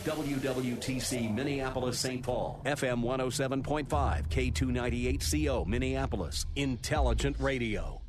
WWTC Minneapolis St. Paul, FM 107.5, K298CO Minneapolis, Intelligent Radio.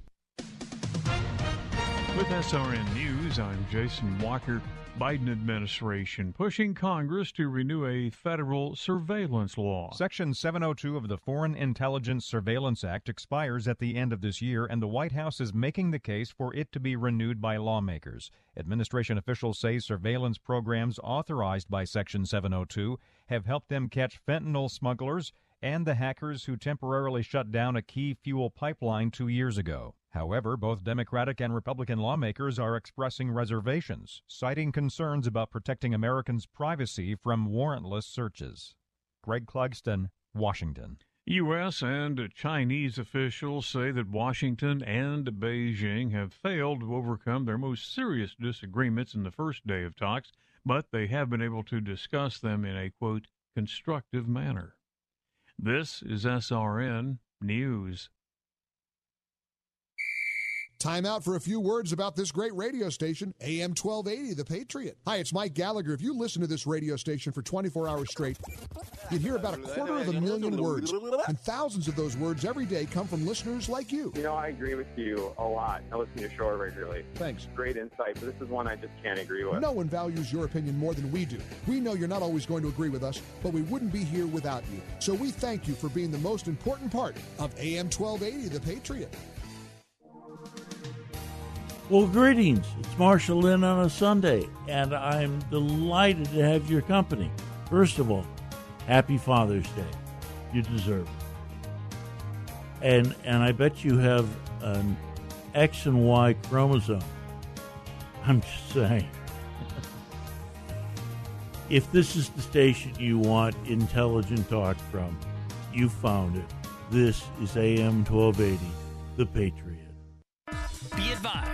With SRN News, I'm Jason Walker. Biden administration pushing Congress to renew a federal surveillance law. Section 702 of the Foreign Intelligence Surveillance Act expires at the end of this year, and the White House is making the case for it to be renewed by lawmakers. Administration officials say surveillance programs authorized by Section 702 have helped them catch fentanyl smugglers and the hackers who temporarily shut down a key fuel pipeline two years ago. However, both Democratic and Republican lawmakers are expressing reservations, citing concerns about protecting Americans' privacy from warrantless searches. Greg Clugston, Washington. U.S. and Chinese officials say that Washington and Beijing have failed to overcome their most serious disagreements in the first day of talks, but they have been able to discuss them in a, quote, constructive manner. This is SRN News. Time out for a few words about this great radio station, AM 1280, The Patriot. Hi, it's Mike Gallagher. If you listen to this radio station for 24 hours straight, you'd hear about a quarter of a million words. And thousands of those words every day come from listeners like you. You know, I agree with you a lot. I listen to your show regularly. Thanks. Great insight, but this is one I just can't agree with. No one values your opinion more than we do. We know you're not always going to agree with us, but we wouldn't be here without you. So we thank you for being the most important part of AM 1280, The Patriot. Well, greetings. It's Marshall Lynn on a Sunday, and I'm delighted to have your company. First of all, happy Father's Day. You deserve it. And and I bet you have an X and Y chromosome. I'm just saying. if this is the station you want intelligent talk from, you found it. This is AM 1280, The Patriot.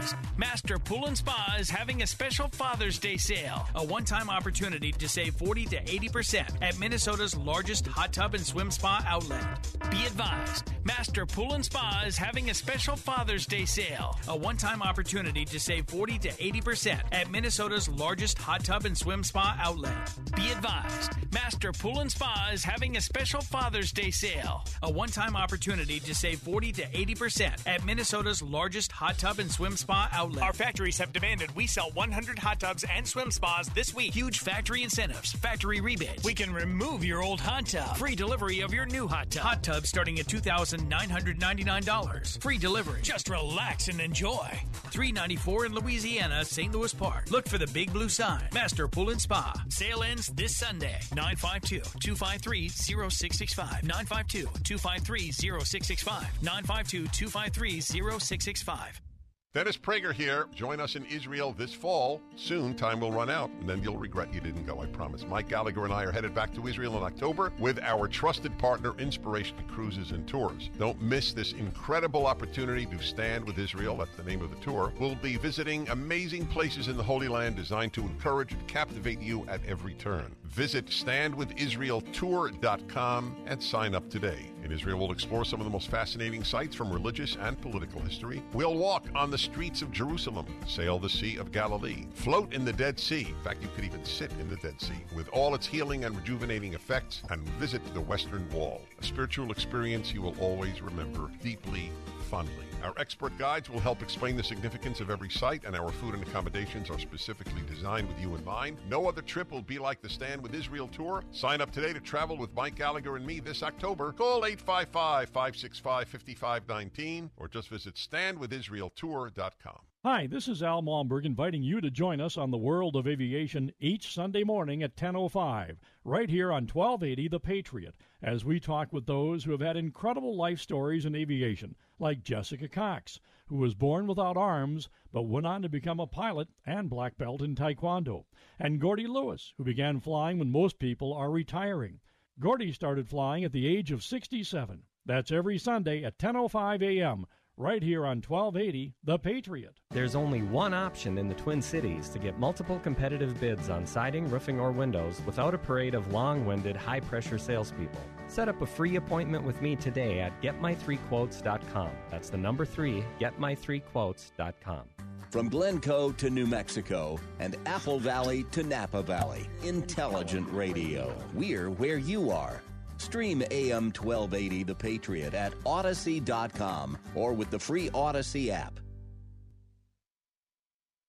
Advised, Master Pool and Spa is having a special Father's Day sale. A one time opportunity to save 40 to 80% at Minnesota's largest hot tub and swim spa outlet. Be advised, Master Pool and Spa is having a special Father's Day sale. A one time opportunity to save 40 to 80% at Minnesota's largest hot tub and swim spa outlet. Be advised, Master Pool and Spa is having a special Father's Day sale. A one time opportunity to save 40 to 80% at Minnesota's largest hot tub and swim spa outlet. Our factories have demanded we sell 100 hot tubs and swim spas this week. Huge factory incentives, factory rebates. We can remove your old hot tub. Free delivery of your new hot tub. Hot tub starting at $2,999. Free delivery. Just relax and enjoy. 394 in Louisiana, St. Louis Park. Look for the big blue sign. Master Pool and Spa. Sale ends this Sunday. 952-253-0665. 952-253-0665. 952 253 0665. 952 253 0665. 952 253 0665. Dennis Prager here. Join us in Israel this fall. Soon, time will run out, and then you'll regret you didn't go, I promise. Mike Gallagher and I are headed back to Israel in October with our trusted partner, Inspiration Cruises and Tours. Don't miss this incredible opportunity to stand with Israel. That's the name of the tour. We'll be visiting amazing places in the Holy Land designed to encourage and captivate you at every turn. Visit standwithisraeltour.com and sign up today. In Israel, we'll explore some of the most fascinating sites from religious and political history. We'll walk on the streets of Jerusalem, sail the Sea of Galilee, float in the Dead Sea. In fact, you could even sit in the Dead Sea with all its healing and rejuvenating effects, and visit the Western Wall. A spiritual experience you will always remember deeply, fondly. Our expert guides will help explain the significance of every site, and our food and accommodations are specifically designed with you in mind. No other trip will be like the Stand with Israel tour. Sign up today to travel with Mike Gallagher and me this October. Call 855 565 5519 or just visit standwithisraeltour.com. Hi, this is Al Malmberg inviting you to join us on the World of Aviation each Sunday morning at 10:05, right here on 1280 The Patriot, as we talk with those who have had incredible life stories in aviation, like Jessica Cox, who was born without arms but went on to become a pilot and black belt in Taekwondo, and Gordy Lewis, who began flying when most people are retiring. Gordy started flying at the age of 67. That's every Sunday at 10:05 a.m. right here on 1280 The Patriot. There's only one option in the Twin Cities to get multiple competitive bids on siding, roofing, or windows without a parade of long winded, high pressure salespeople. Set up a free appointment with me today at getmy3quotes.com. That's the number three, getmy3quotes.com. From Glencoe to New Mexico and Apple Valley to Napa Valley, Intelligent Radio. We're where you are. Stream AM 1280 The Patriot at Odyssey.com or with the free Odyssey app.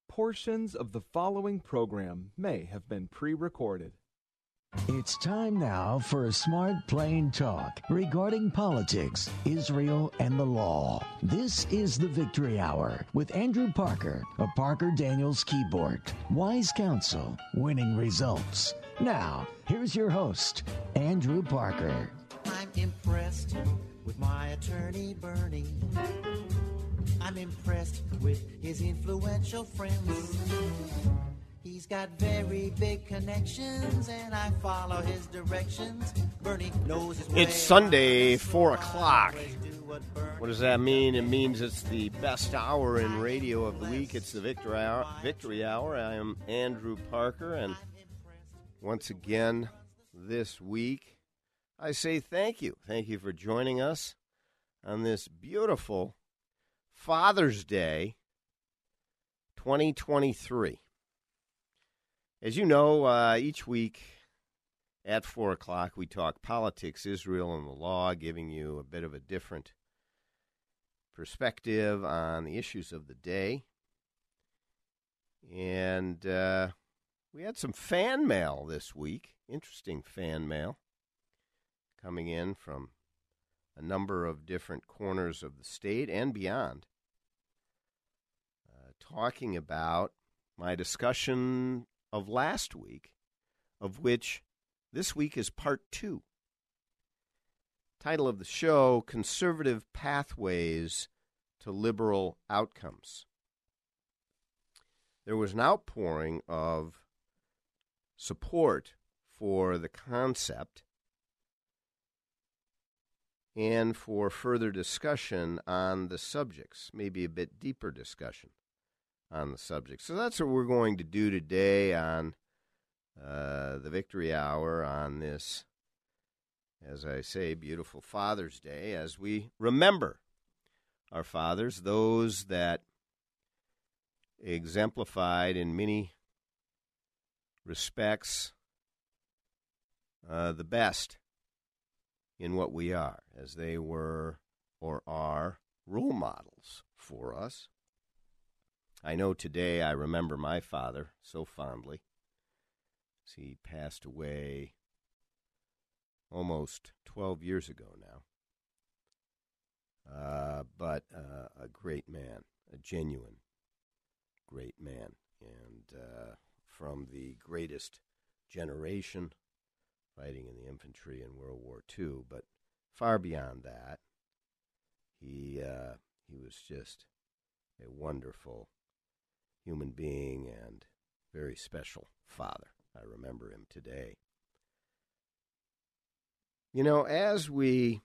Portions of the following program may have been pre recorded. It's time now for a smart, plain talk regarding politics, Israel, and the law. This is the Victory Hour with Andrew Parker of Parker Daniels Kibort. Wise counsel, winning results. Now, here's your host, Andrew Parker. I'm impressed with my attorney, Bernie. I'm impressed with his influential friends. He's got very big connections, and I follow his directions. Bernie knows his way. It's Sunday, 4 o'clock. What does that mean? It means it's the best hour in radio of the week. It's the Victory Hour. Victory Hour. I am Andrew Parker, and once again this week, I say thank you. Thank you for joining us on this beautiful Father's Day 2023. As you know, uh, each week at 4 o'clock, we talk politics, Israel, and the law, giving you a bit of a different perspective on the issues of the day. And uh, we had some fan mail this week, interesting fan mail coming in from a number of different corners of the state and beyond, uh, talking about my discussion of last week, of which this week is part two. Title of the show Conservative Pathways to Liberal Outcomes. There was an outpouring of support for the concept and for further discussion on the subjects, maybe a bit deeper discussion on the subject. So that's what we're going to do today on uh, the Victory Hour on this, as I say, beautiful Father's Day, as we remember our fathers, those that exemplified in many respects uh, the best in what we are, as they were or are role models for us. I know today I remember my father so fondly. He passed away almost 12 years ago now. Uh, but uh, a great man, a genuine great man, and uh, from the greatest generation fighting in the infantry in World War II. But far beyond that, he uh, he was just a wonderful human being and very special father. I remember him today. You know, as we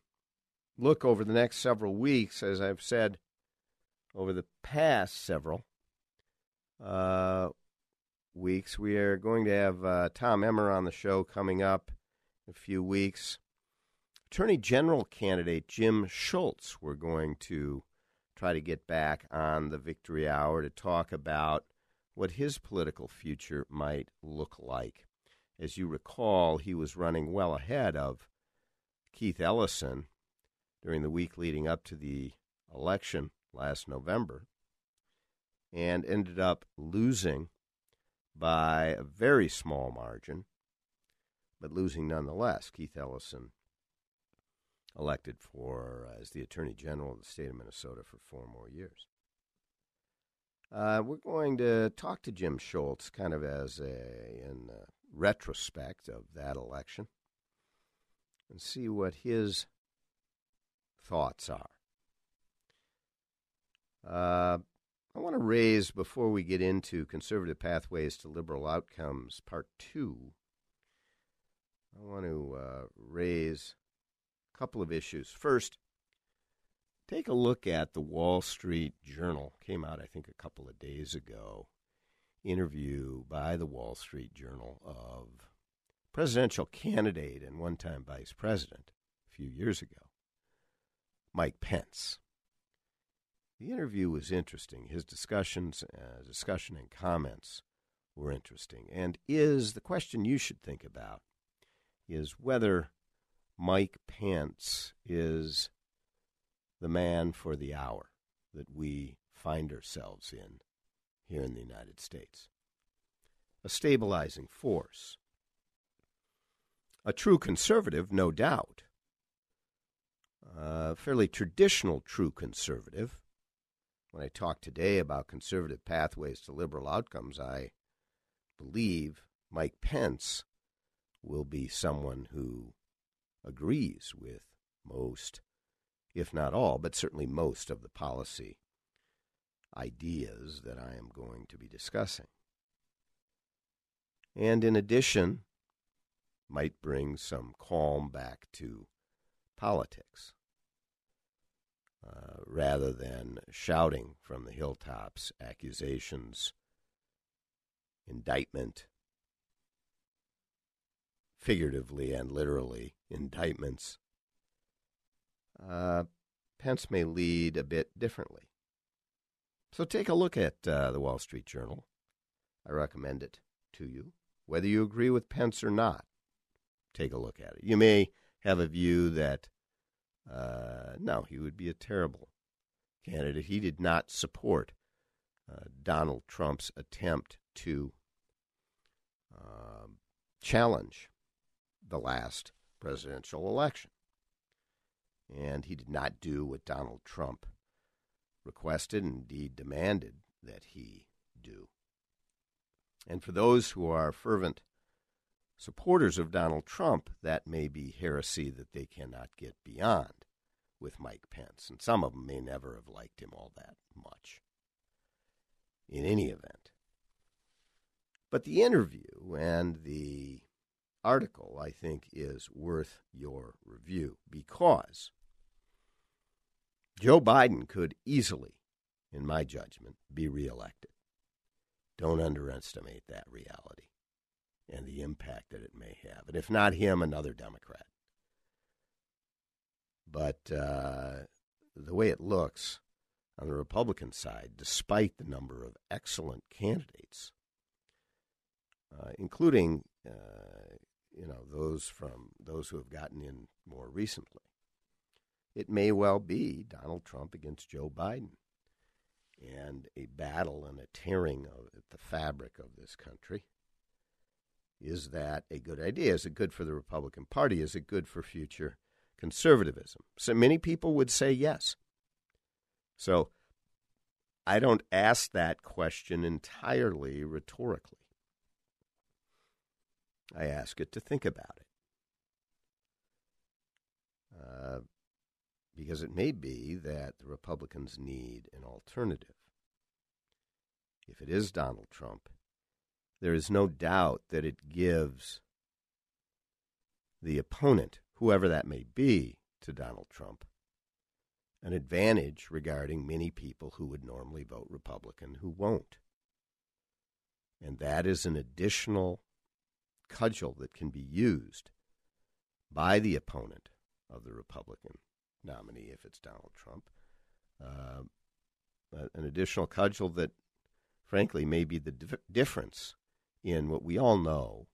look over the next several weeks, as I've said over the past several uh, weeks, we are going to have uh, Tom Emmer on the show coming up in a few weeks. Attorney General candidate Jim Schultz, we're going to try to get back on the Victory Hour to talk about what his political future might look like. As you recall, he was running well ahead of Keith Ellison during the week leading up to the election last November and ended up losing by a very small margin, but losing nonetheless. Keith Ellison elected for uh, as the Attorney General of the state of Minnesota for four more years. Uh, we're going to talk to Jim Schultz, kind of as a in a retrospect of that election, and see what his thoughts are. Uh, I want to raise, before we get into conservative pathways to liberal outcomes, part two, I want to uh, raise a couple of issues. First, take a look at the Wall Street Journal. Came out, I think, a couple of days ago. Interview by the Wall Street Journal of presidential candidate and one time vice president a few years ago, Mike Pence. The interview was interesting. His discussions, uh, discussion and comments were interesting. And is the question you should think about is whether Mike Pence is the man for the hour that we find ourselves in here in the United States. A stabilizing force. A true conservative, no doubt. A fairly traditional true conservative. When I talk today about conservative pathways to liberal outcomes, I believe Mike Pence will be someone who agrees with most, if not all, but certainly most of the policy ideas that I am going to be discussing. And in addition, might bring some calm back to politics. Uh, rather than shouting from the hilltops accusations, indictment, figuratively and literally, indictments, uh, Pence may lead a bit differently. So take a look at uh, the Wall Street Journal. I recommend it to you. Whether you agree with Pence or not, take a look at it. You may have a view that, uh, no, he would be a terrible candidate. He did not support uh, Donald Trump's attempt to um, challenge the last presidential election. And he did not do what Donald Trump requested and indeed demanded that he do. And for those who are fervent supporters of Donald Trump, that may be heresy that they cannot get beyond with Mike Pence. And some of them may never have liked him all that much. In any event. But the interview and the article, I think, is worth your review because Joe Biden could easily, in my judgment, be reelected. Don't underestimate that reality and the impact that it may have. And if not him, another Democrat. But uh, the way it looks on the Republican side, despite the number of excellent candidates, uh, including uh, you know those from those who have gotten in more recently, it may well be Donald Trump against Joe Biden, and a battle and a tearing of the fabric of this country. Is that a good idea? Is it good for the Republican Party? Is it good for future conservatism? So many people would say yes. So I don't ask that question entirely rhetorically. I ask it to think about it. Uh, because it may be that the Republicans need an alternative. If it is Donald Trump, there is no doubt that it gives the opponent, whoever that may be, to Donald Trump, an advantage regarding many people who would normally vote Republican who won't. And that is an additional cudgel that can be used by the opponent of the Republican nominee, if it's Donald Trump. Uh, an additional cudgel that, frankly, may be the dif- difference in what we all know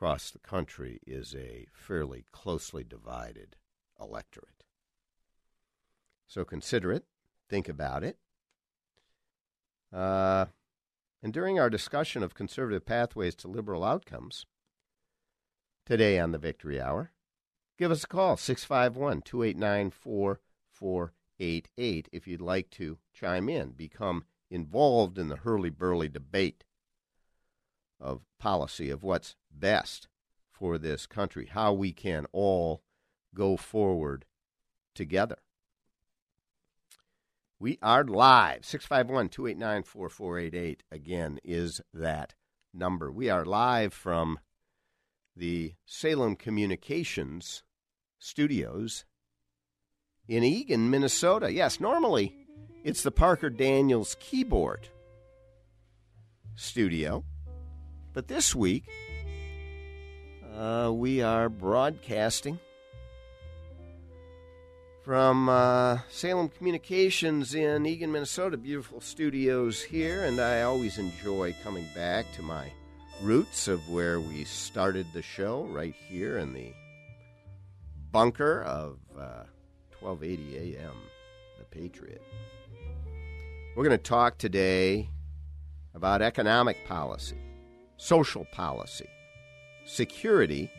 across the country is a fairly closely divided electorate. So consider it, think about it. Uh, and during our discussion of conservative pathways to liberal outcomes today on the Victory Hour, give us a call, 651 289 4488, if you'd like to chime in, become involved in the hurly burly debate of policy of what's best for this country, how we can all go forward together. We are live. 651 289 4488 again is that number. We are live from the Salem Communications studios in Eagan, Minnesota. Yes, normally it's the Parker Daniels Kibort studio, but this week uh, we are broadcasting from uh, Salem Communications in Eagan, Minnesota. Beautiful studios here, and I always enjoy coming back to my roots of where we started the show, right here in the bunker of uh, 1280 AM, The Patriot. We're going to talk today about economic policy, social policy, security,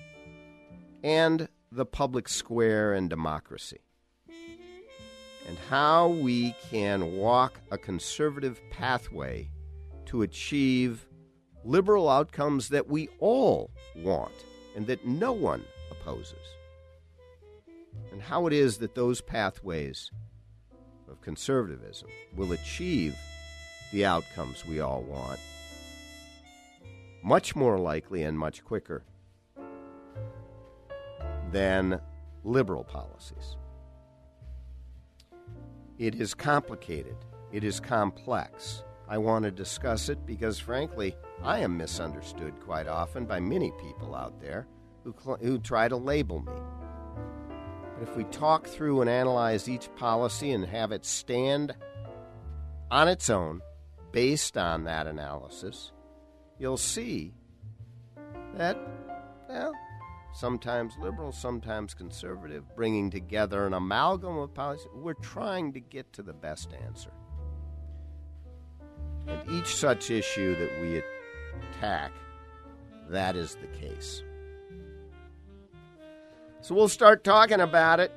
and the public square and democracy and how we can walk a conservative pathway to achieve liberal outcomes that we all want and that no one opposes. And how it is that those pathways of conservatism will achieve the outcomes we all want much more likely and much quicker than liberal policies. It is complicated. It is complex. I want to discuss it because, frankly, I am misunderstood quite often by many people out there who, cl- who try to label me. But if we talk through and analyze each policy and have it stand on its own, based on that analysis, you'll see that, well, sometimes liberal, sometimes conservative, bringing together an amalgam of policies. We're trying to get to the best answer. And each such issue that we attack, that is the case. So we'll start talking about it,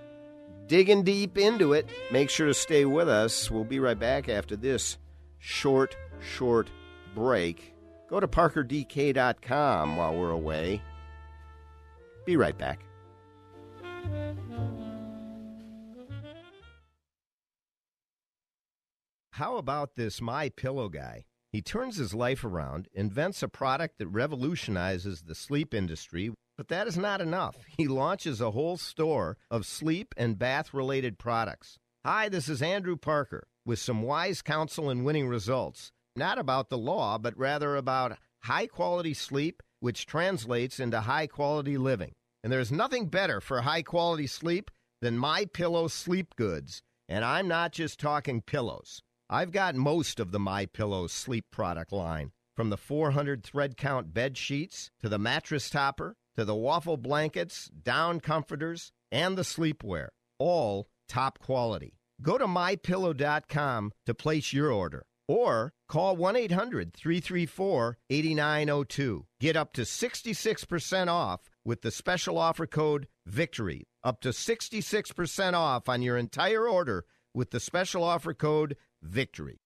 digging deep into it. Make sure to stay with us. We'll be right back after this short, short break. Go to parkerdk.com while we're away. Be right back. How about this My Pillow guy? He turns his life around, invents a product that revolutionizes the sleep industry, but that is not enough. He launches a whole store of sleep and bath related products. Hi, this is Andrew Parker with some wise counsel and winning results. Not about the law, but rather about high quality sleep, which translates into high quality living. And there's nothing better for high quality sleep than My Pillow sleep goods. And I'm not just talking pillows. I've got most of the My Pillow sleep product line, from the 400 thread count bed sheets to the mattress topper to the waffle blankets, down comforters, and the sleepwear, all top quality. Go to mypillow.com to place your order or call 1 800 334 8902. Get up to 66% off with the special offer code VICTORY. Up to 66% off on your entire order with the special offer code VICTORY.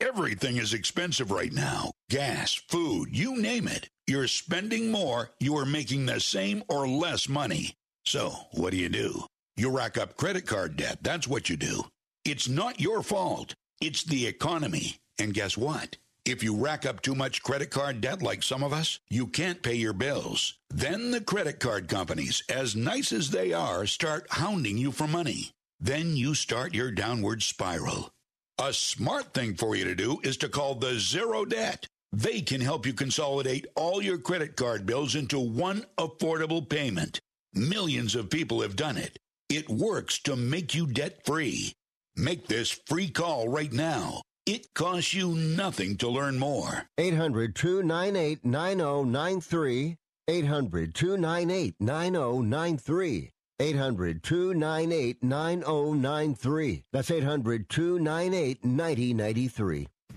Everything is expensive right now gas, food, you name it. You're spending more, you are making the same or less money. So, what do you do? You rack up credit card debt. That's what you do. It's not your fault, it's the economy. And guess what? If you rack up too much credit card debt like some of us, you can't pay your bills. Then the credit card companies, as nice as they are, start hounding you for money. Then you start your downward spiral. A smart thing for you to do is to call the Zero Debt. They can help you consolidate all your credit card bills into one affordable payment. Millions of people have done it. It works to make you debt free. Make this free call right now. It costs you nothing to learn more. 800 298 9093. 800 298 9093. 800 298 9093. That's 800 298 9093.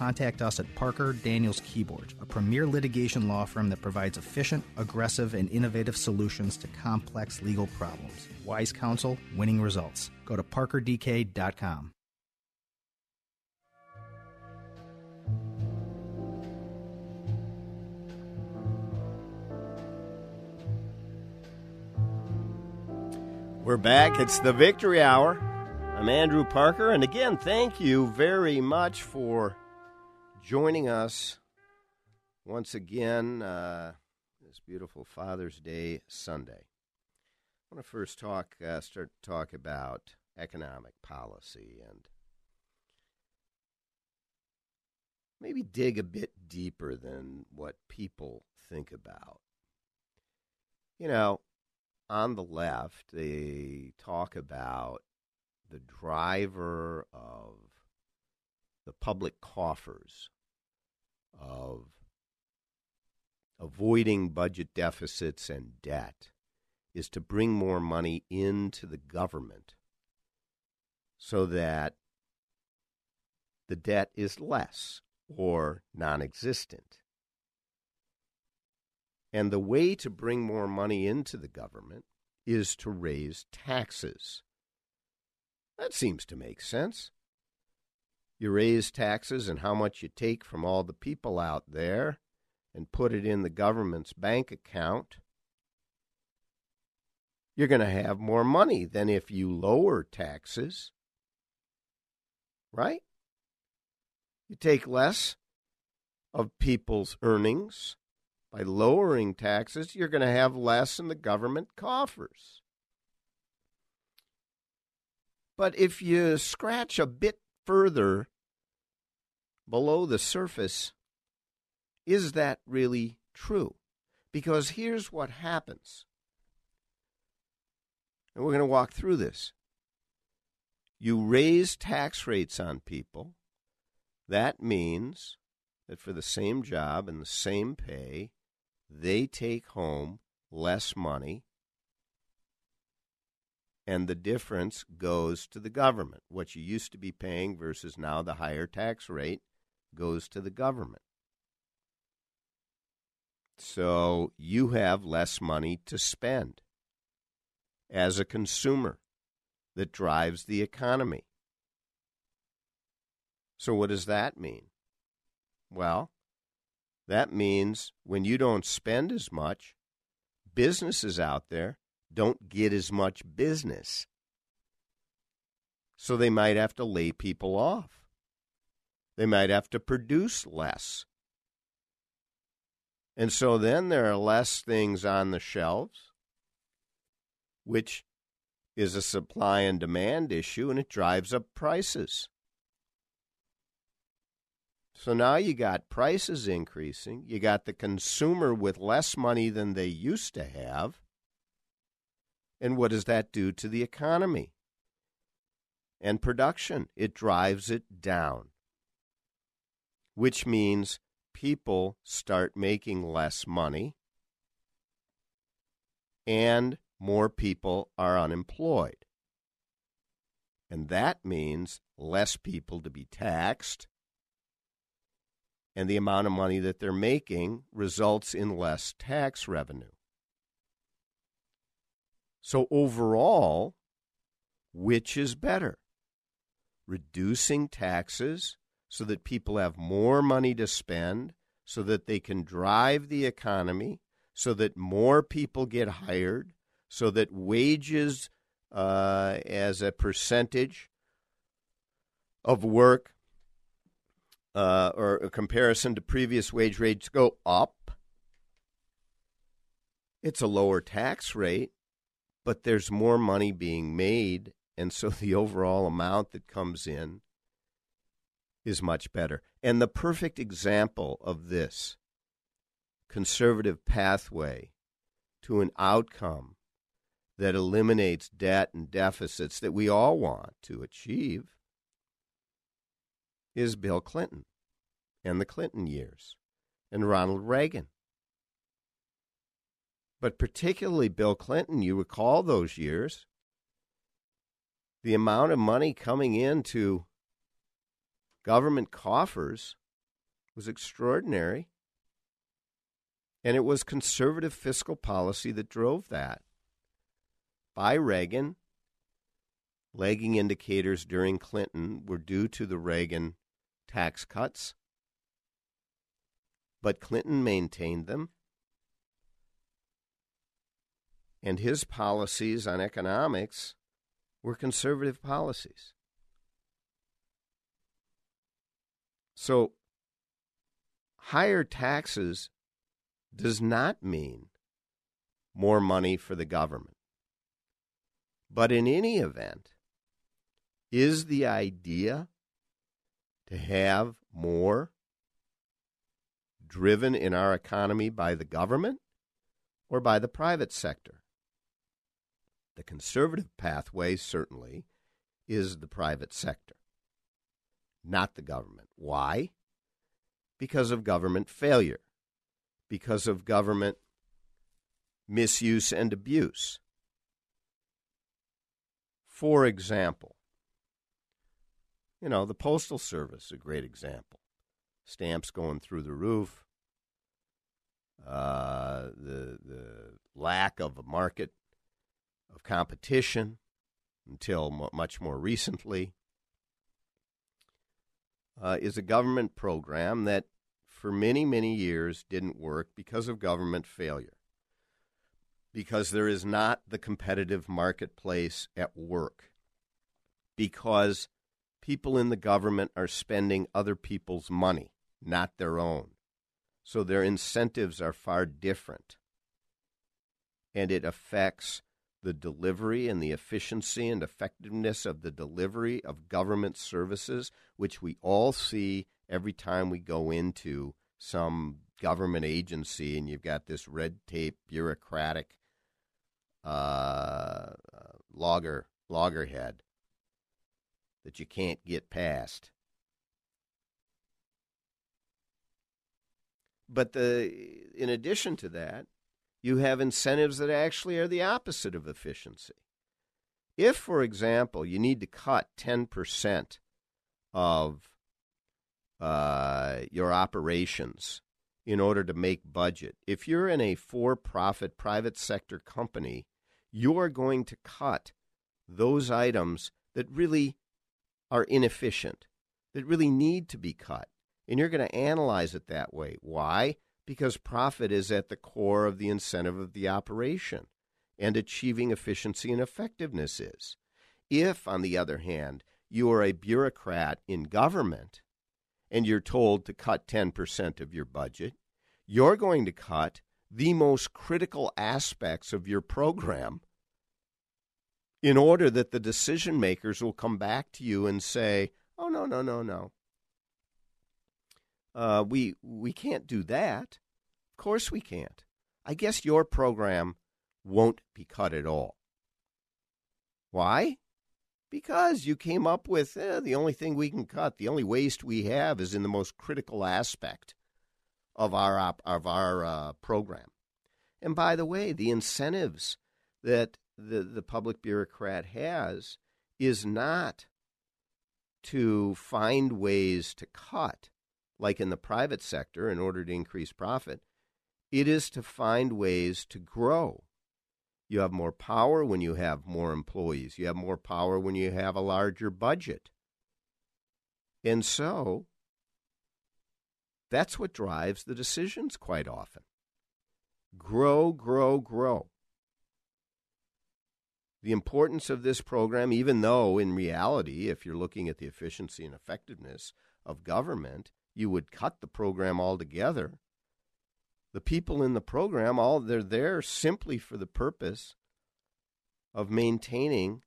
contact us at Parker Daniels Kibort, a premier litigation law firm that provides efficient, aggressive, and innovative solutions to complex legal problems. Wise counsel, winning results. Go to parkerdk.com. We're back. It's the Victory Hour. I'm Andrew Parker, and again, thank you very much for joining us once again uh, this beautiful Father's Day Sunday. I want to first talk, uh, start to talk about economic policy and maybe dig a bit deeper than what people think about. You know, on the left, they talk about the driver of the public coffers, of avoiding budget deficits and debt, is to bring more money into the government so that the debt is less or non existent. And the way to bring more money into the government is to raise taxes. That seems to make sense. You raise taxes and how much you take from all the people out there and put it in the government's bank account. You're going to have more money than if you lower taxes. Right? You take less of people's earnings by lowering taxes, you're going to have less in the government coffers. But if you scratch a bit further below the surface, is that really true? Because here's what happens. And we're going to walk through this. You raise tax rates on people. That means that for the same job and the same pay, they take home less money, and the difference goes to the government. What you used to be paying versus now the higher tax rate goes to the government. So you have less money to spend as a consumer that drives the economy. So, what does that mean? Well, that means when you don't spend as much, businesses out there don't get as much business. So they might have to lay people off. They might have to produce less. And so then there are less things on the shelves, which is a supply and demand issue, and it drives up prices. So now you got prices increasing. You got the consumer with less money than they used to have. And what does that do to the economy and production? It drives it down, which means people start making less money and more people are unemployed. And that means less people to be taxed and the amount of money that they're making results in less tax revenue. So, overall, which is better? Reducing taxes so that people have more money to spend, so that they can drive the economy, so that more people get hired, so that wages uh, as a percentage of work uh, or a comparison to previous wage rates go up. It's a lower tax rate, but there's more money being made, and so the overall amount that comes in is much better. And the perfect example of this conservative pathway to an outcome that eliminates debt and deficits that we all want to achieve is Bill Clinton and the Clinton years and Ronald Reagan. But particularly Bill Clinton, you recall those years, the amount of money coming into government coffers was extraordinary. And it was conservative fiscal policy that drove that. By Reagan, lagging indicators during Clinton were due to the Reagan tax cuts, but Clinton maintained them. And his policies on economics were conservative policies. So, higher taxes does not mean more money for the government. But in any event, is the idea to have more driven in our economy by the government or by the private sector? The conservative pathway certainly is the private sector, not the government. Why? Because of government failure because of government misuse and abuse. For example, you know, the Postal Service, a great example. Stamps going through the roof, uh, the, the lack of a market of competition until much more recently, uh, is a government program that for many, many years didn't work because of government failure. Because there is not the competitive marketplace at work. Because people in the government are spending other people's money, not their own. So their incentives are far different. And it affects the delivery and the efficiency and effectiveness of the delivery of government services, which we all see every time we go into some government agency and you've got this red tape bureaucratic uh, logger loggerhead that you can't get past. But the in addition to that, you have incentives that actually are the opposite of efficiency. If, for example, you need to cut 10% of uh, your operations in order to make budget. If you're in a for profit private sector company, you're going to cut those items that really are inefficient, that really need to be cut. And you're going to analyze it that way. Why? Because profit is at the core of the incentive of the operation, and achieving efficiency and effectiveness is. If, on the other hand, you are a bureaucrat in government and you're told to cut 10% of your budget, you're going to cut the most critical aspects of your program in order that the decision makers will come back to you and say, "Oh no, no, no, no. Uh, we we can't do that. Of course we can't. I guess your program won't be cut at all. Why? Because you came up with eh, the only thing we can cut, the only waste we have is in the most critical aspect of our op- of our uh, program. And by the way, the incentives that the, the public bureaucrat has is not to find ways to cut, like in the private sector, in order to increase profit. It is to find ways to grow. You have more power when you have more employees. You have more power when you have a larger budget. And so, that's what drives the decisions quite often. Grow, grow, grow. The importance of this program, even though in reality, if you're looking at the efficiency and effectiveness of government, you would cut the program altogether the people in the program, all they're there simply for the purpose of maintaining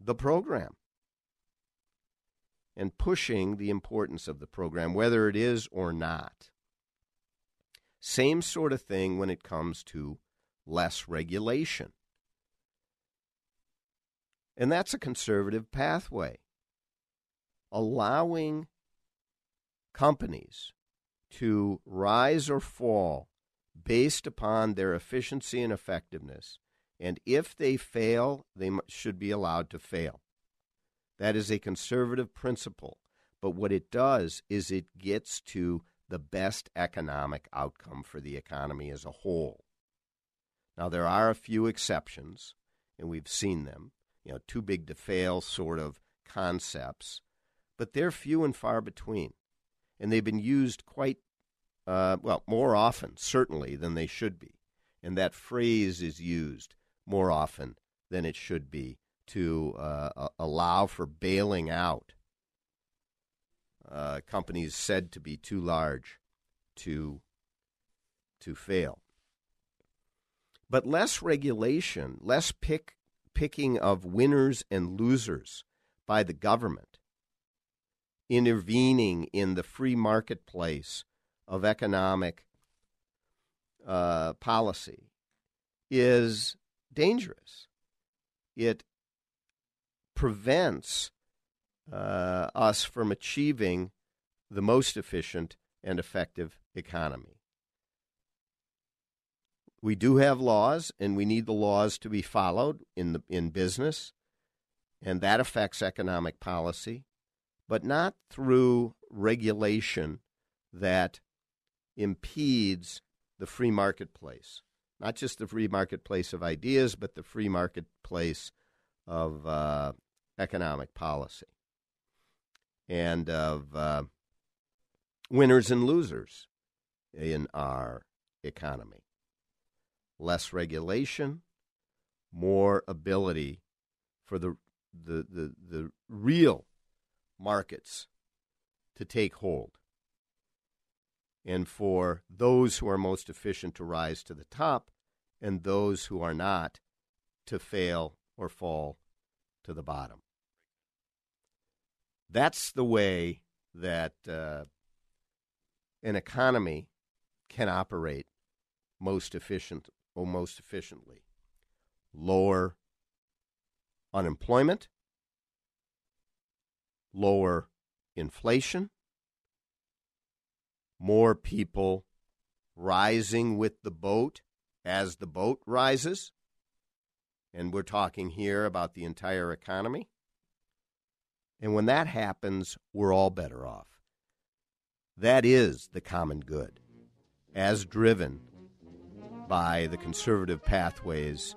the program and pushing the importance of the program, whether it is or not. Same sort of thing when it comes to less regulation. And that's a conservative pathway. Allowing companies to rise or fall based upon their efficiency and effectiveness. And if they fail, they should be allowed to fail. That is a conservative principle. But what it does is it gets to the best economic outcome for the economy as a whole. Now, there are a few exceptions, and we've seen them, you know, too big to fail sort of concepts, but they're few and far between. And they've been used quite, uh, well, more often, certainly, than they should be. And that phrase is used more often than it should be to uh, allow for bailing out uh, companies said to be too large to to fail. But less regulation, less pick picking of winners and losers by the government, intervening in the free marketplace of economic uh, policy is dangerous. It prevents uh, us from achieving the most efficient and effective economy. We do have laws, and we need the laws to be followed in the in business, and that affects economic policy, but not through regulation that impedes the free marketplace. Not just the free marketplace of ideas, but the free marketplace of uh, economic policy and of uh, winners and losers in our economy. Less regulation, more ability for the, the, the, the real markets to take hold, and for those who are most efficient to rise to the top, and those who are not to fail or fall to the bottom. That's the way that uh, an economy can operate most efficient or most efficiently. Lower unemployment, lower inflation, more people rising with the boat as the boat rises. And we're talking here about the entire economy. And when that happens, we're all better off. That is the common good, as driven by the conservative pathways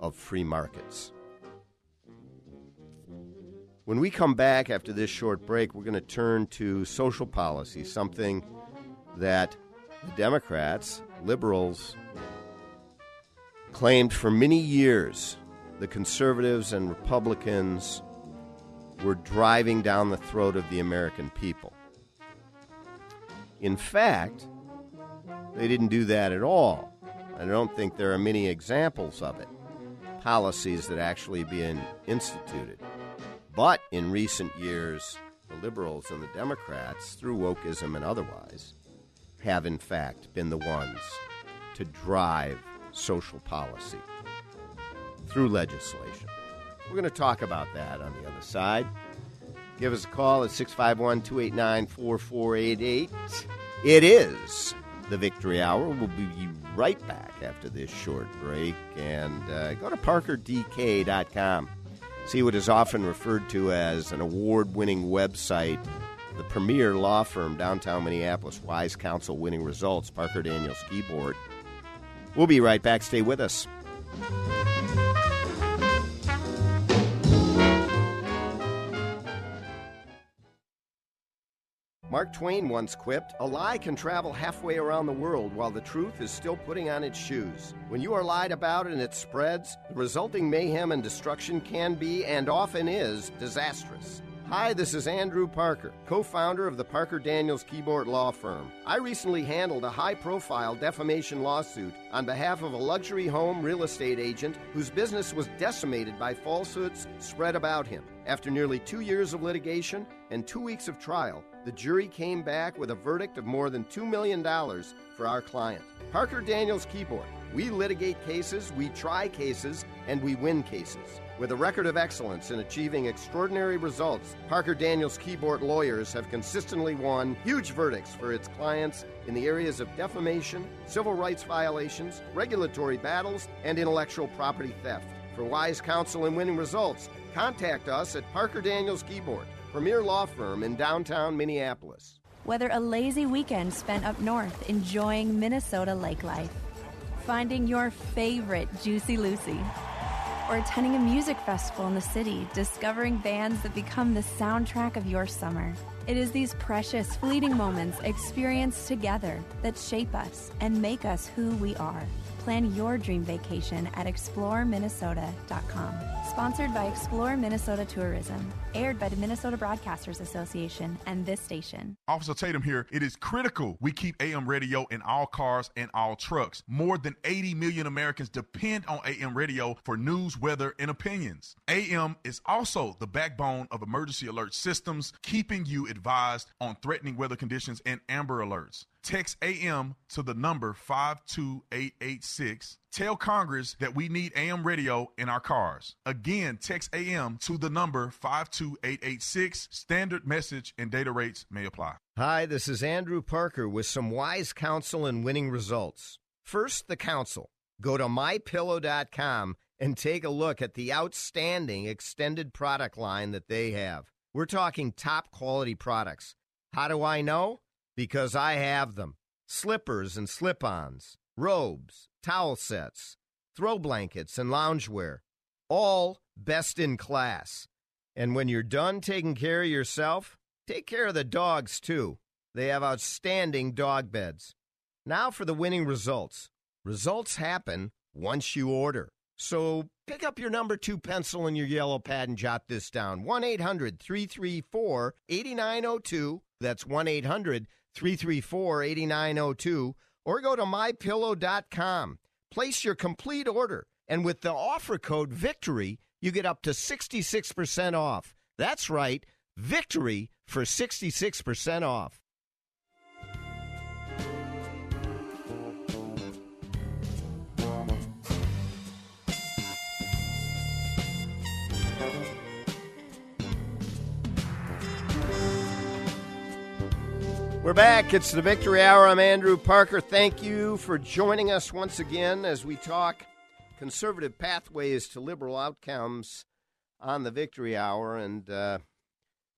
of free markets. When we come back after this short break, we're going to turn to social policy, something that the Democrats, liberals, claimed for many years the conservatives and Republicans were driving down the throat of the American people. In fact, they didn't do that at all. I don't think there are many examples of it, policies that actually being instituted. But in recent years, the liberals and the Democrats, through wokeism and otherwise, have in fact been the ones to drive social policy through legislation. We're going to talk about that on the other side. Give us a call at 651 289 4488. It is the Victory Hour. We'll be right back after this short break. And uh, go to parkerdk.com. See what is often referred to as an award winning website, the premier law firm downtown Minneapolis, Wise Counsel winning results, Parker Daniels Kibort. We'll be right back. Stay with us. Mark Twain once quipped, A lie can travel halfway around the world while the truth is still putting on its shoes. When you are lied about and it spreads, the resulting mayhem and destruction can be, and often is, disastrous. Hi, this is Andrew Parker, co founder of the Parker Daniels Kibort Law Firm. I recently handled a high profile defamation lawsuit on behalf of a luxury home real estate agent whose business was decimated by falsehoods spread about him. After nearly two years of litigation and two weeks of trial, the jury came back with a verdict of more than $2 million for our client. Parker Daniels Kibort. We litigate cases, we try cases, and we win cases. With a record of excellence in achieving extraordinary results, Parker Daniels Kibort lawyers have consistently won huge verdicts for its clients in the areas of defamation, civil rights violations, regulatory battles, and intellectual property theft. For wise counsel and winning results, contact us at Parker Daniels Kibort, premier law firm in downtown Minneapolis. Whether a lazy weekend spent up north enjoying Minnesota lake life, finding your favorite Juicy Lucy, or attending a music festival in the city, discovering bands that become the soundtrack of your summer. It is these precious, fleeting moments experienced together that shape us and make us who we are. Plan your dream vacation at exploreminnesota.com. Sponsored by Explore Minnesota Tourism. Aired by the Minnesota Broadcasters Association and this station. Officer Tatum here. It is critical we keep AM radio in all cars and all trucks. More than 80 million Americans depend on AM radio for news, weather, and opinions. AM is also the backbone of emergency alert systems, keeping you advised on threatening weather conditions and amber alerts. Text AM to the number 52886. Tell Congress that we need AM radio in our cars. Again, text AM to the number 52886. Standard message and data rates may apply. Hi, this is Andrew Parker with some wise counsel and winning results. First, the counsel. Go to mypillow.com and take a look at the outstanding extended product line that they have. We're talking top quality products. How do I know? Because I have them. Slippers and slip ons, robes, towel sets, throw blankets, and loungewear. All best in class. And when you're done taking care of yourself, take care of the dogs too. They have outstanding dog beds. Now for the winning results. Results happen once you order. So pick up your number two pencil and your yellow pad and jot this down 1 800 334 8902. That's 1 800 334 8902. Or go to mypillow.com. Place your complete order. And with the offer code VICTORY, you get up to 66% off. That's right, VICTORY for 66% off. We're back. It's the Victory Hour. I'm Andrew Parker. Thank you for joining us once again as we talk conservative pathways to liberal outcomes on the Victory Hour. And uh,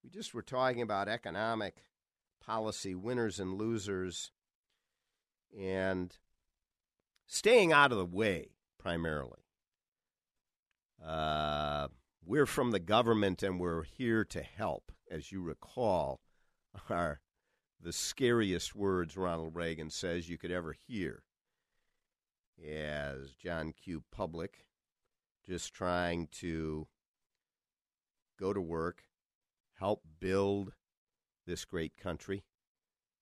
we just were talking about economic policy, winners and losers, and staying out of the way primarily. Uh, we're from the government and we're here to help. As you recall, our the scariest words Ronald Reagan says you could ever hear. As John Q. Public, just trying to go to work, help build this great country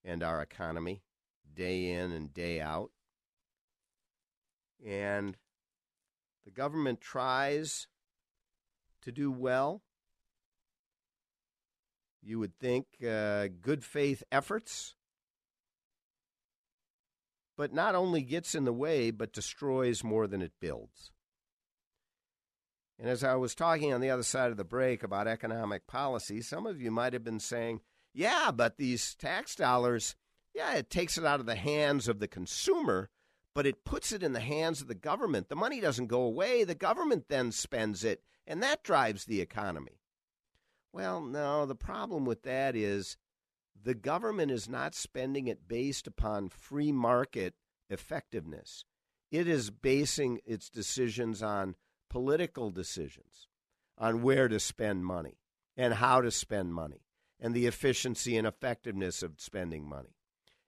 and our economy day in and day out. And the government tries to do well you would think uh, good faith efforts, but not only gets in the way, but destroys more than it builds. And as I was talking on the other side of the break about economic policy, some of you might have been saying, yeah, but these tax dollars, yeah, it takes it out of the hands of the consumer, but it puts it in the hands of the government. The money doesn't go away, the government then spends it, and that drives the economy. Well, no, the problem with that is the government is not spending it based upon free market effectiveness. It is basing its decisions on political decisions, on where to spend money and how to spend money and the efficiency and effectiveness of spending money.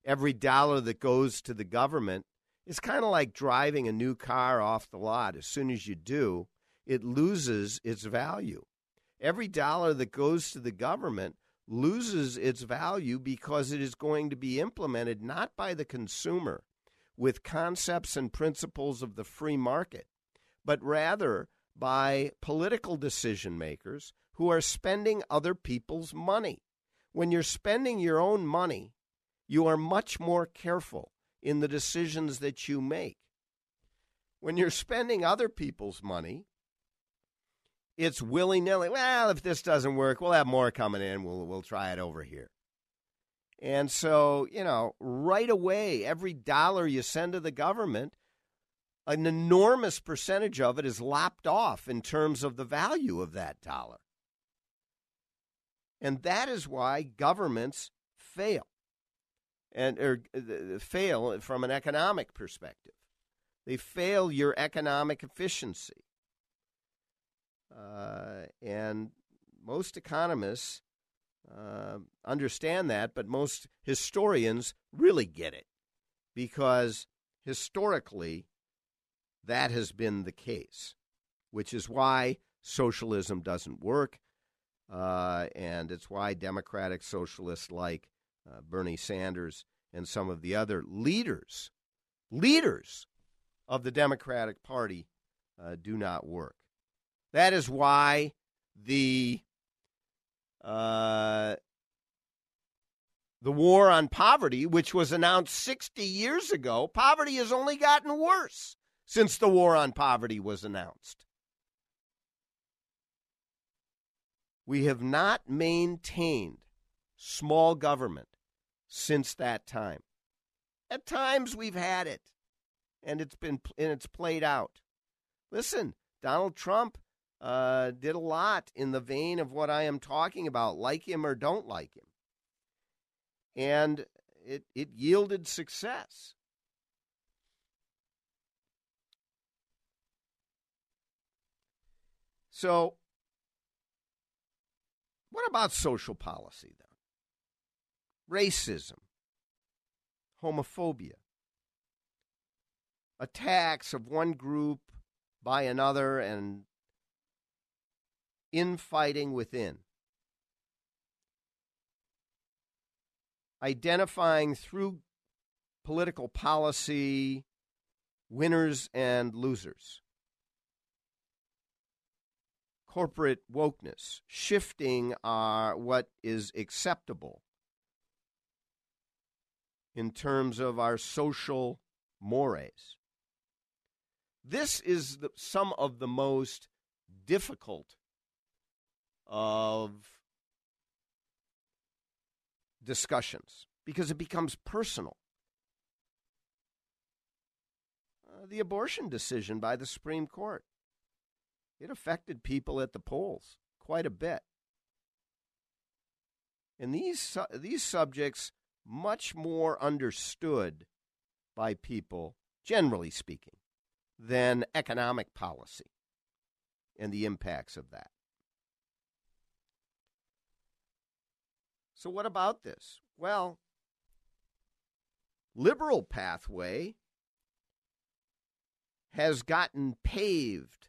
Every dollar that goes to the government is kind of like driving a new car off the lot. As soon as you do, it loses its value every dollar that goes to the government loses its value because it is going to be implemented not by the consumer with concepts and principles of the free market, but rather by political decision makers who are spending other people's money. When you're spending your own money, you are much more careful in the decisions that you make. When you're spending other people's money, it's willy nilly. Well, if this doesn't work, we'll have more coming in. We'll, we'll try it over here. And so, you know, right away, every dollar you send to the government, an enormous percentage of it is lopped off in terms of the value of that dollar. And that is why governments fail and or uh, fail from an economic perspective. They fail your economic efficiency. Uh, and most economists uh, understand that, but most historians really get it because historically that has been the case, which is why socialism doesn't work. Uh, and it's why democratic socialists like uh, Bernie Sanders and some of the other leaders, leaders of the Democratic Party, uh, do not work. That is why the uh, the war on poverty, which was announced 60 years ago, poverty has only gotten worse since the war on poverty was announced. We have not maintained small government since that time. At times we've had it, and it's been and it's played out. Listen, Donald Trump uh, did a lot in the vein of what I am talking about, like him or don't like him. And it, it yielded success. So, what about social policy then? Racism, homophobia, attacks of one group by another, and infighting within. Identifying through political policy winners and losers. Corporate wokeness, shifting our, what is acceptable in terms of our social mores. This is the, some of the most difficult of discussions because it becomes personal. Uh, the abortion decision by the Supreme Court it affected people at the polls quite a bit. And these these subjects much more understood by people generally speaking than economic policy and the impacts of that. So, what about this? Well, liberal pathway has gotten paved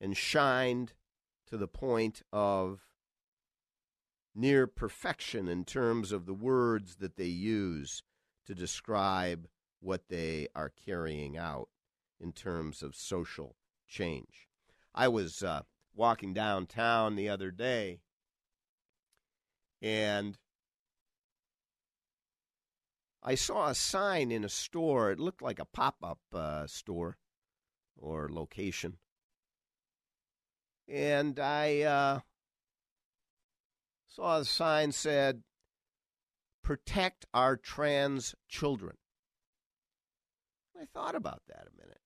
and shined to the point of near perfection in terms of the words that they use to describe what they are carrying out in terms of social change. I was uh, walking downtown the other day and I saw a sign in a store. It looked like a pop up uh, store or location. And I uh, saw the sign said, Protect our trans children. I thought about that a minute.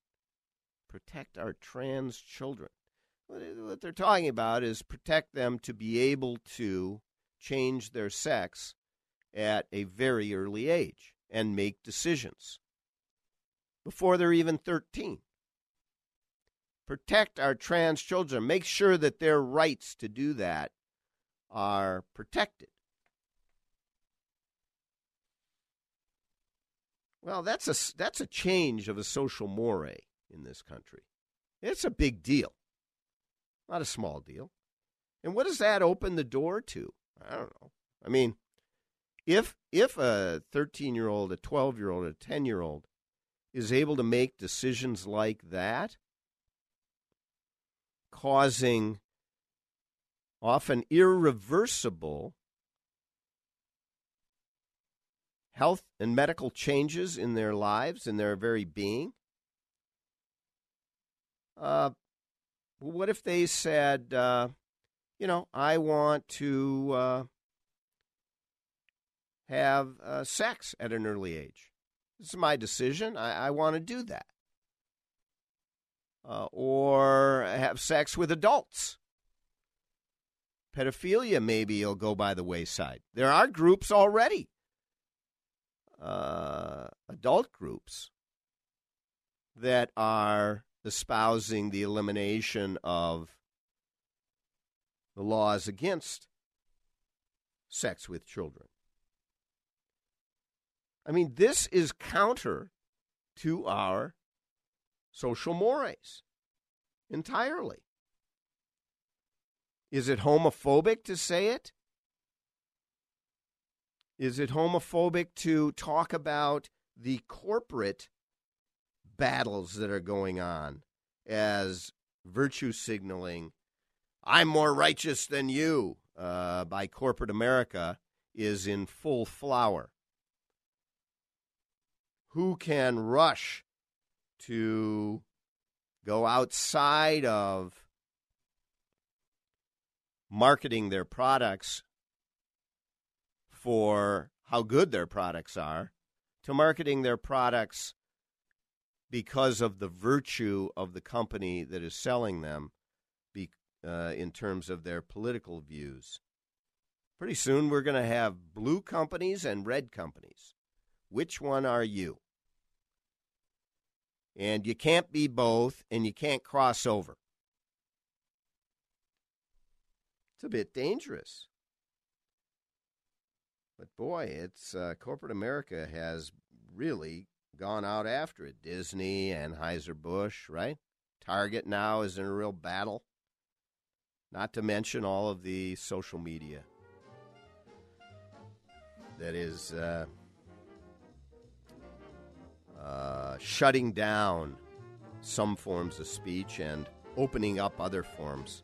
Protect our trans children. What they're talking about is protect them to be able to change their sex at a very early age and make decisions before they're even 13. Protect our trans children. Make sure that their rights to do that are protected. Well, that's a, that's a change of a social moray in this country. It's a big deal, not a small deal. And what does that open the door to? I don't know. I mean, if if a 13 year old, a 12 year old, a 10 year old is able to make decisions like that, causing often irreversible health and medical changes in their lives, in their very being. Uh, what if they said, uh, you know, I want to uh, have uh, sex at an early age? Is my decision. I, I want to do that. Uh, or have sex with adults. Pedophilia maybe will go by the wayside. There are groups already, uh, adult groups, that are espousing the elimination of the laws against sex with children. I mean, this is counter to our social mores entirely. Is it homophobic to say it? Is it homophobic to talk about the corporate battles that are going on as virtue signaling, I'm more righteous than you, uh, by corporate America is in full flower? Who can rush to go outside of marketing their products for how good their products are to marketing their products because of the virtue of the company that is selling them be, uh, in terms of their political views. Pretty soon we're going to have blue companies and red companies. Which one are you? And you can't be both, and you can't cross over. It's a bit dangerous. But boy, it's uh, corporate America has really gone out after it. Disney, Anheuser-Busch, right? Target now is in a real battle. Not to mention all of the social media that is uh, uh, shutting down some forms of speech and opening up other forms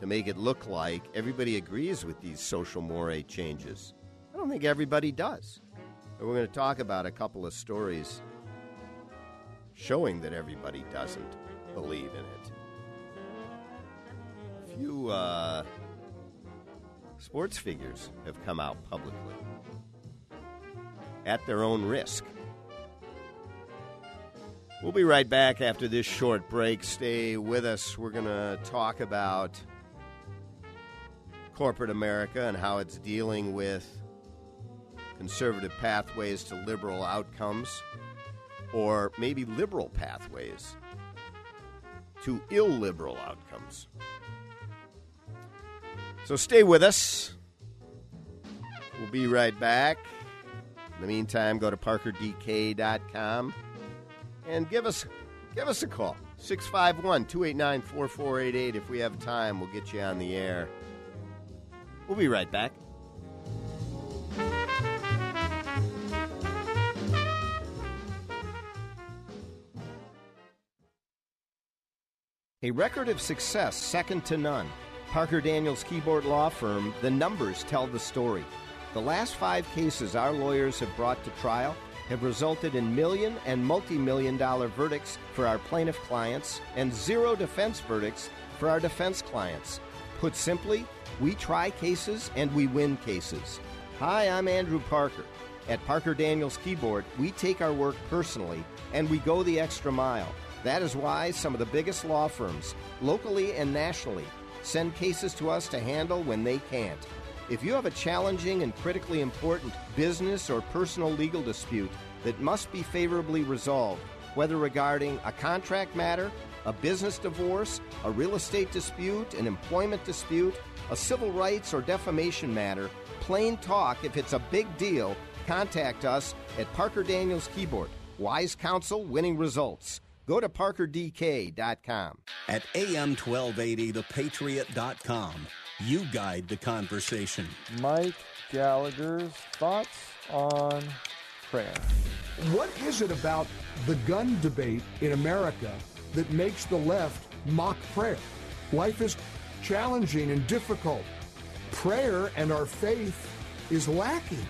to make it look like everybody agrees with these social moray changes. I don't think everybody does. We're going to talk about a couple of stories showing that everybody doesn't believe in it. A few uh, sports figures have come out publicly at their own risk. We'll be right back after this short break. Stay with us. We're going to talk about corporate America and how it's dealing with conservative pathways to liberal outcomes or maybe liberal pathways to illiberal outcomes. So stay with us. We'll be right back. In the meantime, go to parkerdk.com and give us give us a call. 651-289-4488 if we have time, we'll get you on the air. We'll be right back. A record of success second to none. Parker Daniels Kibort Law Firm, the numbers tell the story. The last five cases our lawyers have brought to trial have resulted in million and multi million dollar verdicts for our plaintiff clients and zero defense verdicts for our defense clients. Put simply, we try cases and we win cases. Hi, I'm Andrew Parker. At Parker Daniels Kibort, we take our work personally and we go the extra mile. That is why some of the biggest law firms, locally and nationally, send cases to us to handle when they can't. If you have a challenging and critically important business or personal legal dispute that must be favorably resolved, whether regarding a contract matter, a business divorce, a real estate dispute, an employment dispute, a civil rights or defamation matter, plain talk, if it's a big deal, contact us at Parker Daniels Kibort. Wise counsel, winning results. Go to parkerdk.com. At AM 1280, thepatriot.com, you guide the conversation. Mike Gallagher's thoughts on prayer. What is it about the gun debate in America that makes the left mock prayer? Life is challenging and difficult. Prayer and our faith is lacking.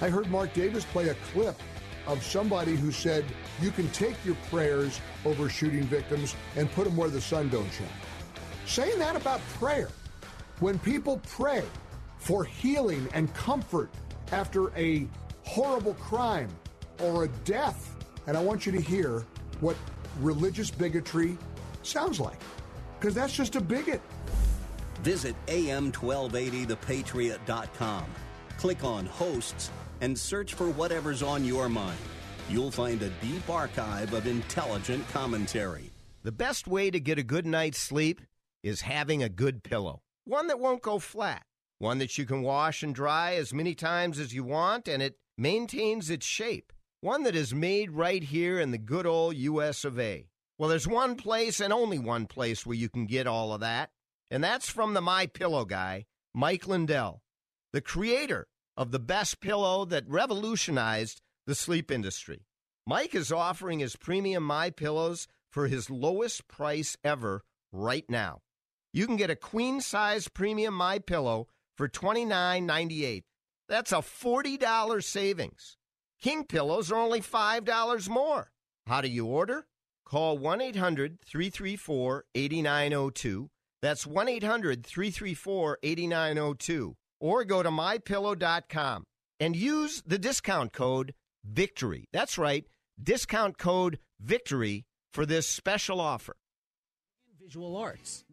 I heard Mark Davis play a clip of somebody who said you can take your prayers over shooting victims and put them where the sun don't shine. Saying that about prayer, when people pray for healing and comfort after a horrible crime or a death, and I want you to hear what religious bigotry sounds like, because that's just a bigot. Visit am1280thepatriot.com. Click on hosts and search for whatever's on your mind. You'll find a deep archive of intelligent commentary. The best way to get a good night's sleep is having a good pillow. One that won't go flat. One that you can wash and dry as many times as you want and it maintains its shape. One that is made right here in the good old US of A. Well, there's one place and only one place where you can get all of that, and that's from the My Pillow guy, Mike Lindell, the creator of the best pillow that revolutionized the sleep industry. Mike is offering his premium My Pillows for his lowest price ever right now. You can get a queen size premium My Pillow for $29.98. That's a $40 savings. King pillows are only $5 more. How do you order? Call 1 800 334 8902. That's 1 800 334 8902. Or go to mypillow.com and use the discount code VICTORY. That's right, discount code VICTORY for this special offer. Visual arts.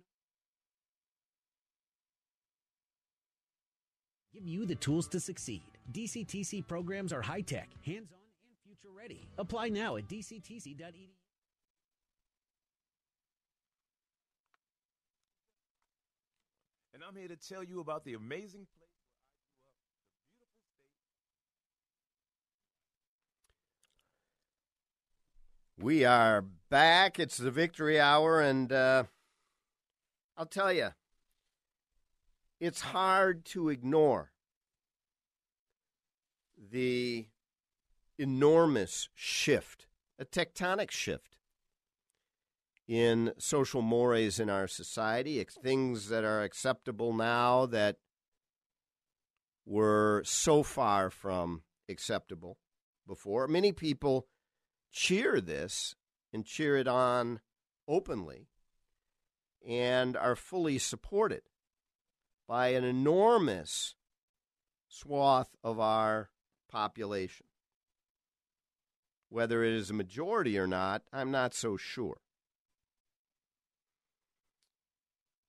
Give you the tools to succeed. DCTC programs are high tech, hands on, and future ready. Apply now at dctc.edu. And I'm here to tell you about the amazing place We are back. It's the victory hour, and uh, I'll tell you, it's hard to ignore the enormous shift, a tectonic shift in social mores in our society, things that are acceptable now that were so far from acceptable before. Many people cheer this and cheer it on openly and are fully supported by an enormous swath of our population. Whether it is a majority or not, I'm not so sure.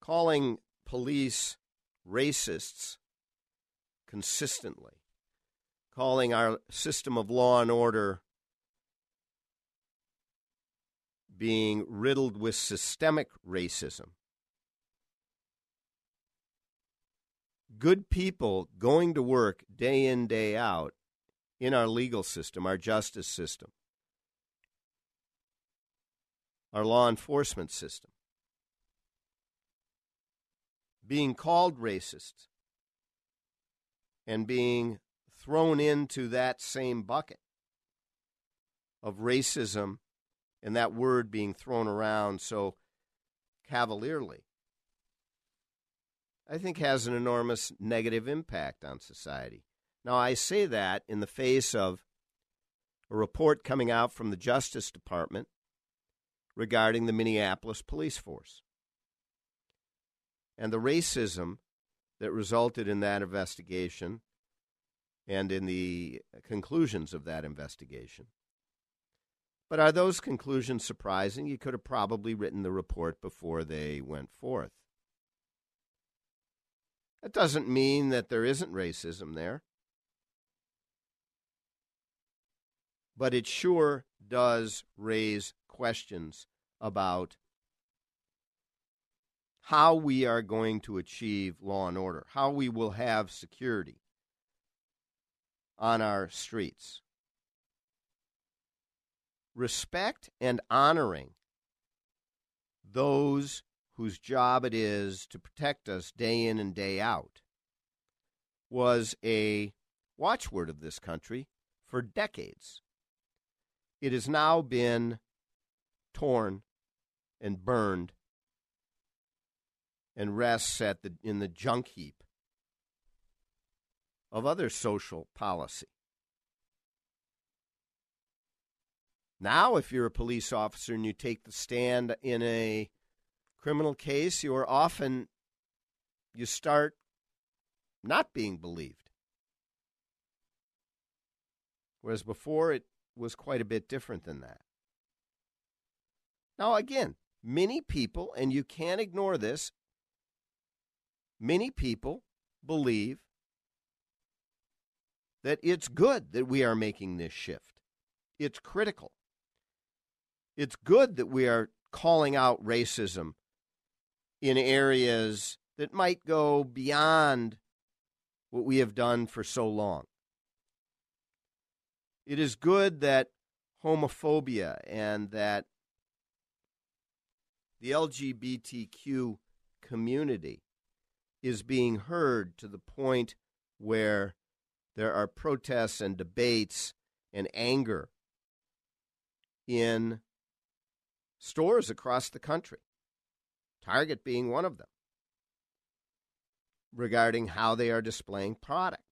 Calling police racists consistently, calling our system of law and order being riddled with systemic racism. Good people going to work day in, day out in our legal system, our justice system, our law enforcement system, being called racist and being thrown into that same bucket of racism and that word being thrown around so cavalierly, I think has an enormous negative impact on society. Now, I say that in the face of a report coming out from the Justice Department regarding the Minneapolis police force and the racism that resulted in that investigation and in the conclusions of that investigation. But are those conclusions surprising? You could have probably written the report before they went forth. That doesn't mean that there isn't racism there. But it sure does raise questions about how we are going to achieve law and order, how we will have security on our streets respect and honoring those whose job it is to protect us day in and day out was a watchword of this country for decades. It has now been torn and burned and rests at the in the junk heap of other social policy. Now, if you're a police officer and you take the stand in a criminal case, you are often you start not being believed. Whereas before it was quite a bit different than that. Now, again, many people, and you can't ignore this, many people believe that it's good that we are making this shift. It's critical. It's good that we are calling out racism in areas that might go beyond what we have done for so long. It is good that homophobia and that the LGBTQ community is being heard to the point where there are protests and debates and anger in stores across the country, Target being one of them, regarding how they are displaying product.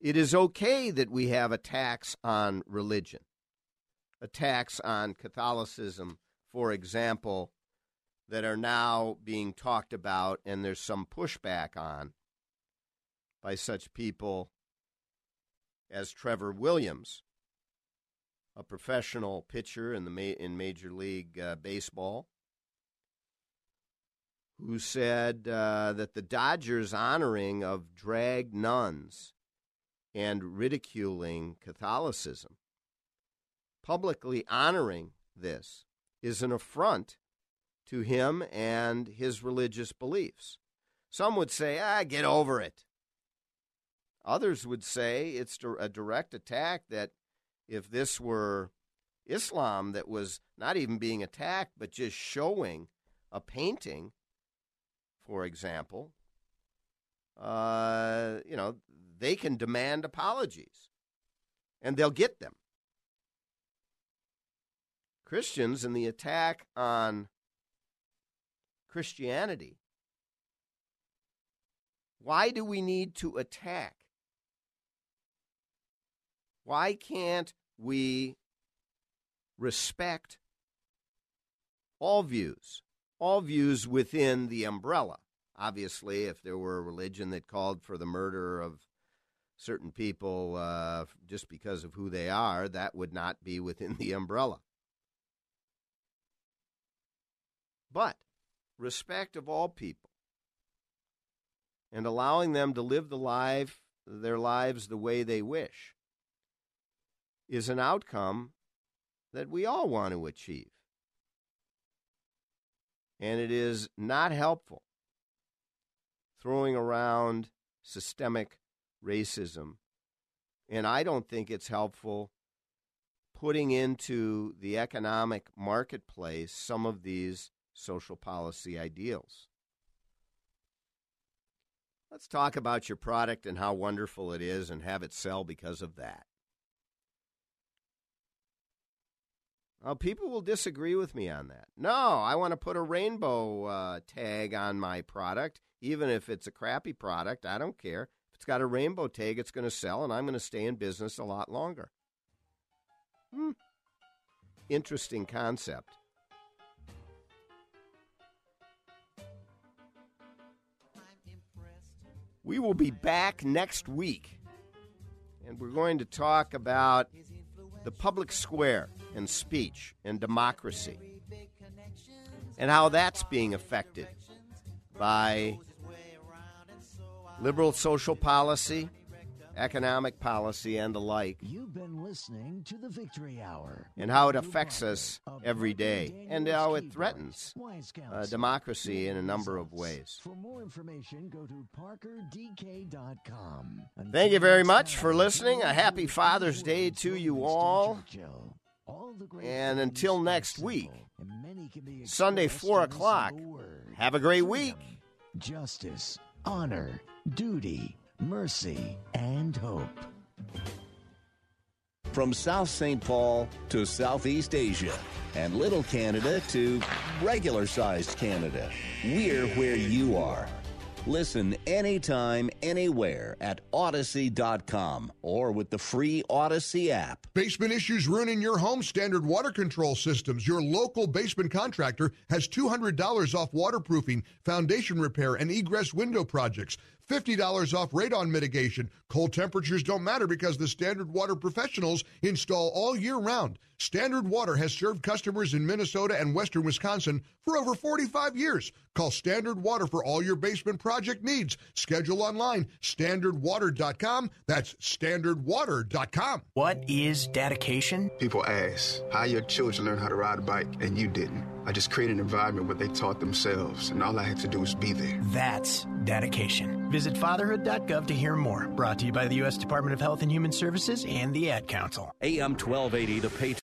It is okay that we have attacks on religion, attacks on Catholicism, for example, that are now being talked about and there's some pushback on by such people as Trevor Williams, a professional pitcher in the ma- in Major League uh, Baseball, who said uh, that the Dodgers' honoring of drag nuns and ridiculing Catholicism, publicly honoring this, is an affront to him and his religious beliefs. Some would say, ah, get over it. Others would say it's a direct attack that if this were Islam that was not even being attacked, but just showing a painting, for example, uh, you know, they can demand apologies and they'll get them. Christians and the attack on Christianity. Why do we need to attack? Why can't we respect all views, all views within the umbrella? Obviously, if there were a religion that called for the murder of certain people uh, just because of who they are, that would not be within the umbrella. But respect of all people and allowing them to live the life, their lives the way they wish is an outcome that we all want to achieve. And it is not helpful throwing around systemic racism. And I don't think it's helpful putting into the economic marketplace some of these social policy ideals. Let's talk about your product and how wonderful it is and have it sell because of that. People will disagree with me on that. No, I want to put a rainbow uh, tag on my product, even if it's a crappy product. I don't care. If it's got a rainbow tag, it's going to sell, and I'm going to stay in business a lot longer. Hmm. Interesting concept. We will be back next week, and we're going to talk about the public square and speech and democracy and how that's being affected by liberal social policy, economic policy, and the like. You've been listening to the Victory Hour. And how it affects us every day, and how it threatens uh, democracy in a number of ways. For more information, go to parkerdk.com. Thank you very much for listening. A happy Father's Day to you all. And until next week, Sunday, 4 o'clock, have a great week. Justice, honor, duty, mercy, and hope. From South St. Paul to Southeast Asia and Little Canada to regular sized Canada, we're where you are. Listen anytime, anywhere at Audacy.com or with the free Audacy app. Basement issues ruining your home? Standard Water Control Systems, your local basement contractor, has $200 off waterproofing, foundation repair, and egress window projects. $50 off radon mitigation. Cold temperatures don't matter because the Standard Water professionals install all year round. Standard Water has served customers in Minnesota and western Wisconsin for over 45 years. Call Standard Water for all your basement project needs. Schedule online, standardwater.com. That's standardwater.com. What is dedication? People ask how your children learn how to ride a bike and you didn't. I just created an environment where they taught themselves, and all I had to do was be there. That's dedication. Visit fatherhood.gov to hear more. Brought to you by the U.S. Department of Health and Human Services and the Ad Council. AM 1280, The Patriot.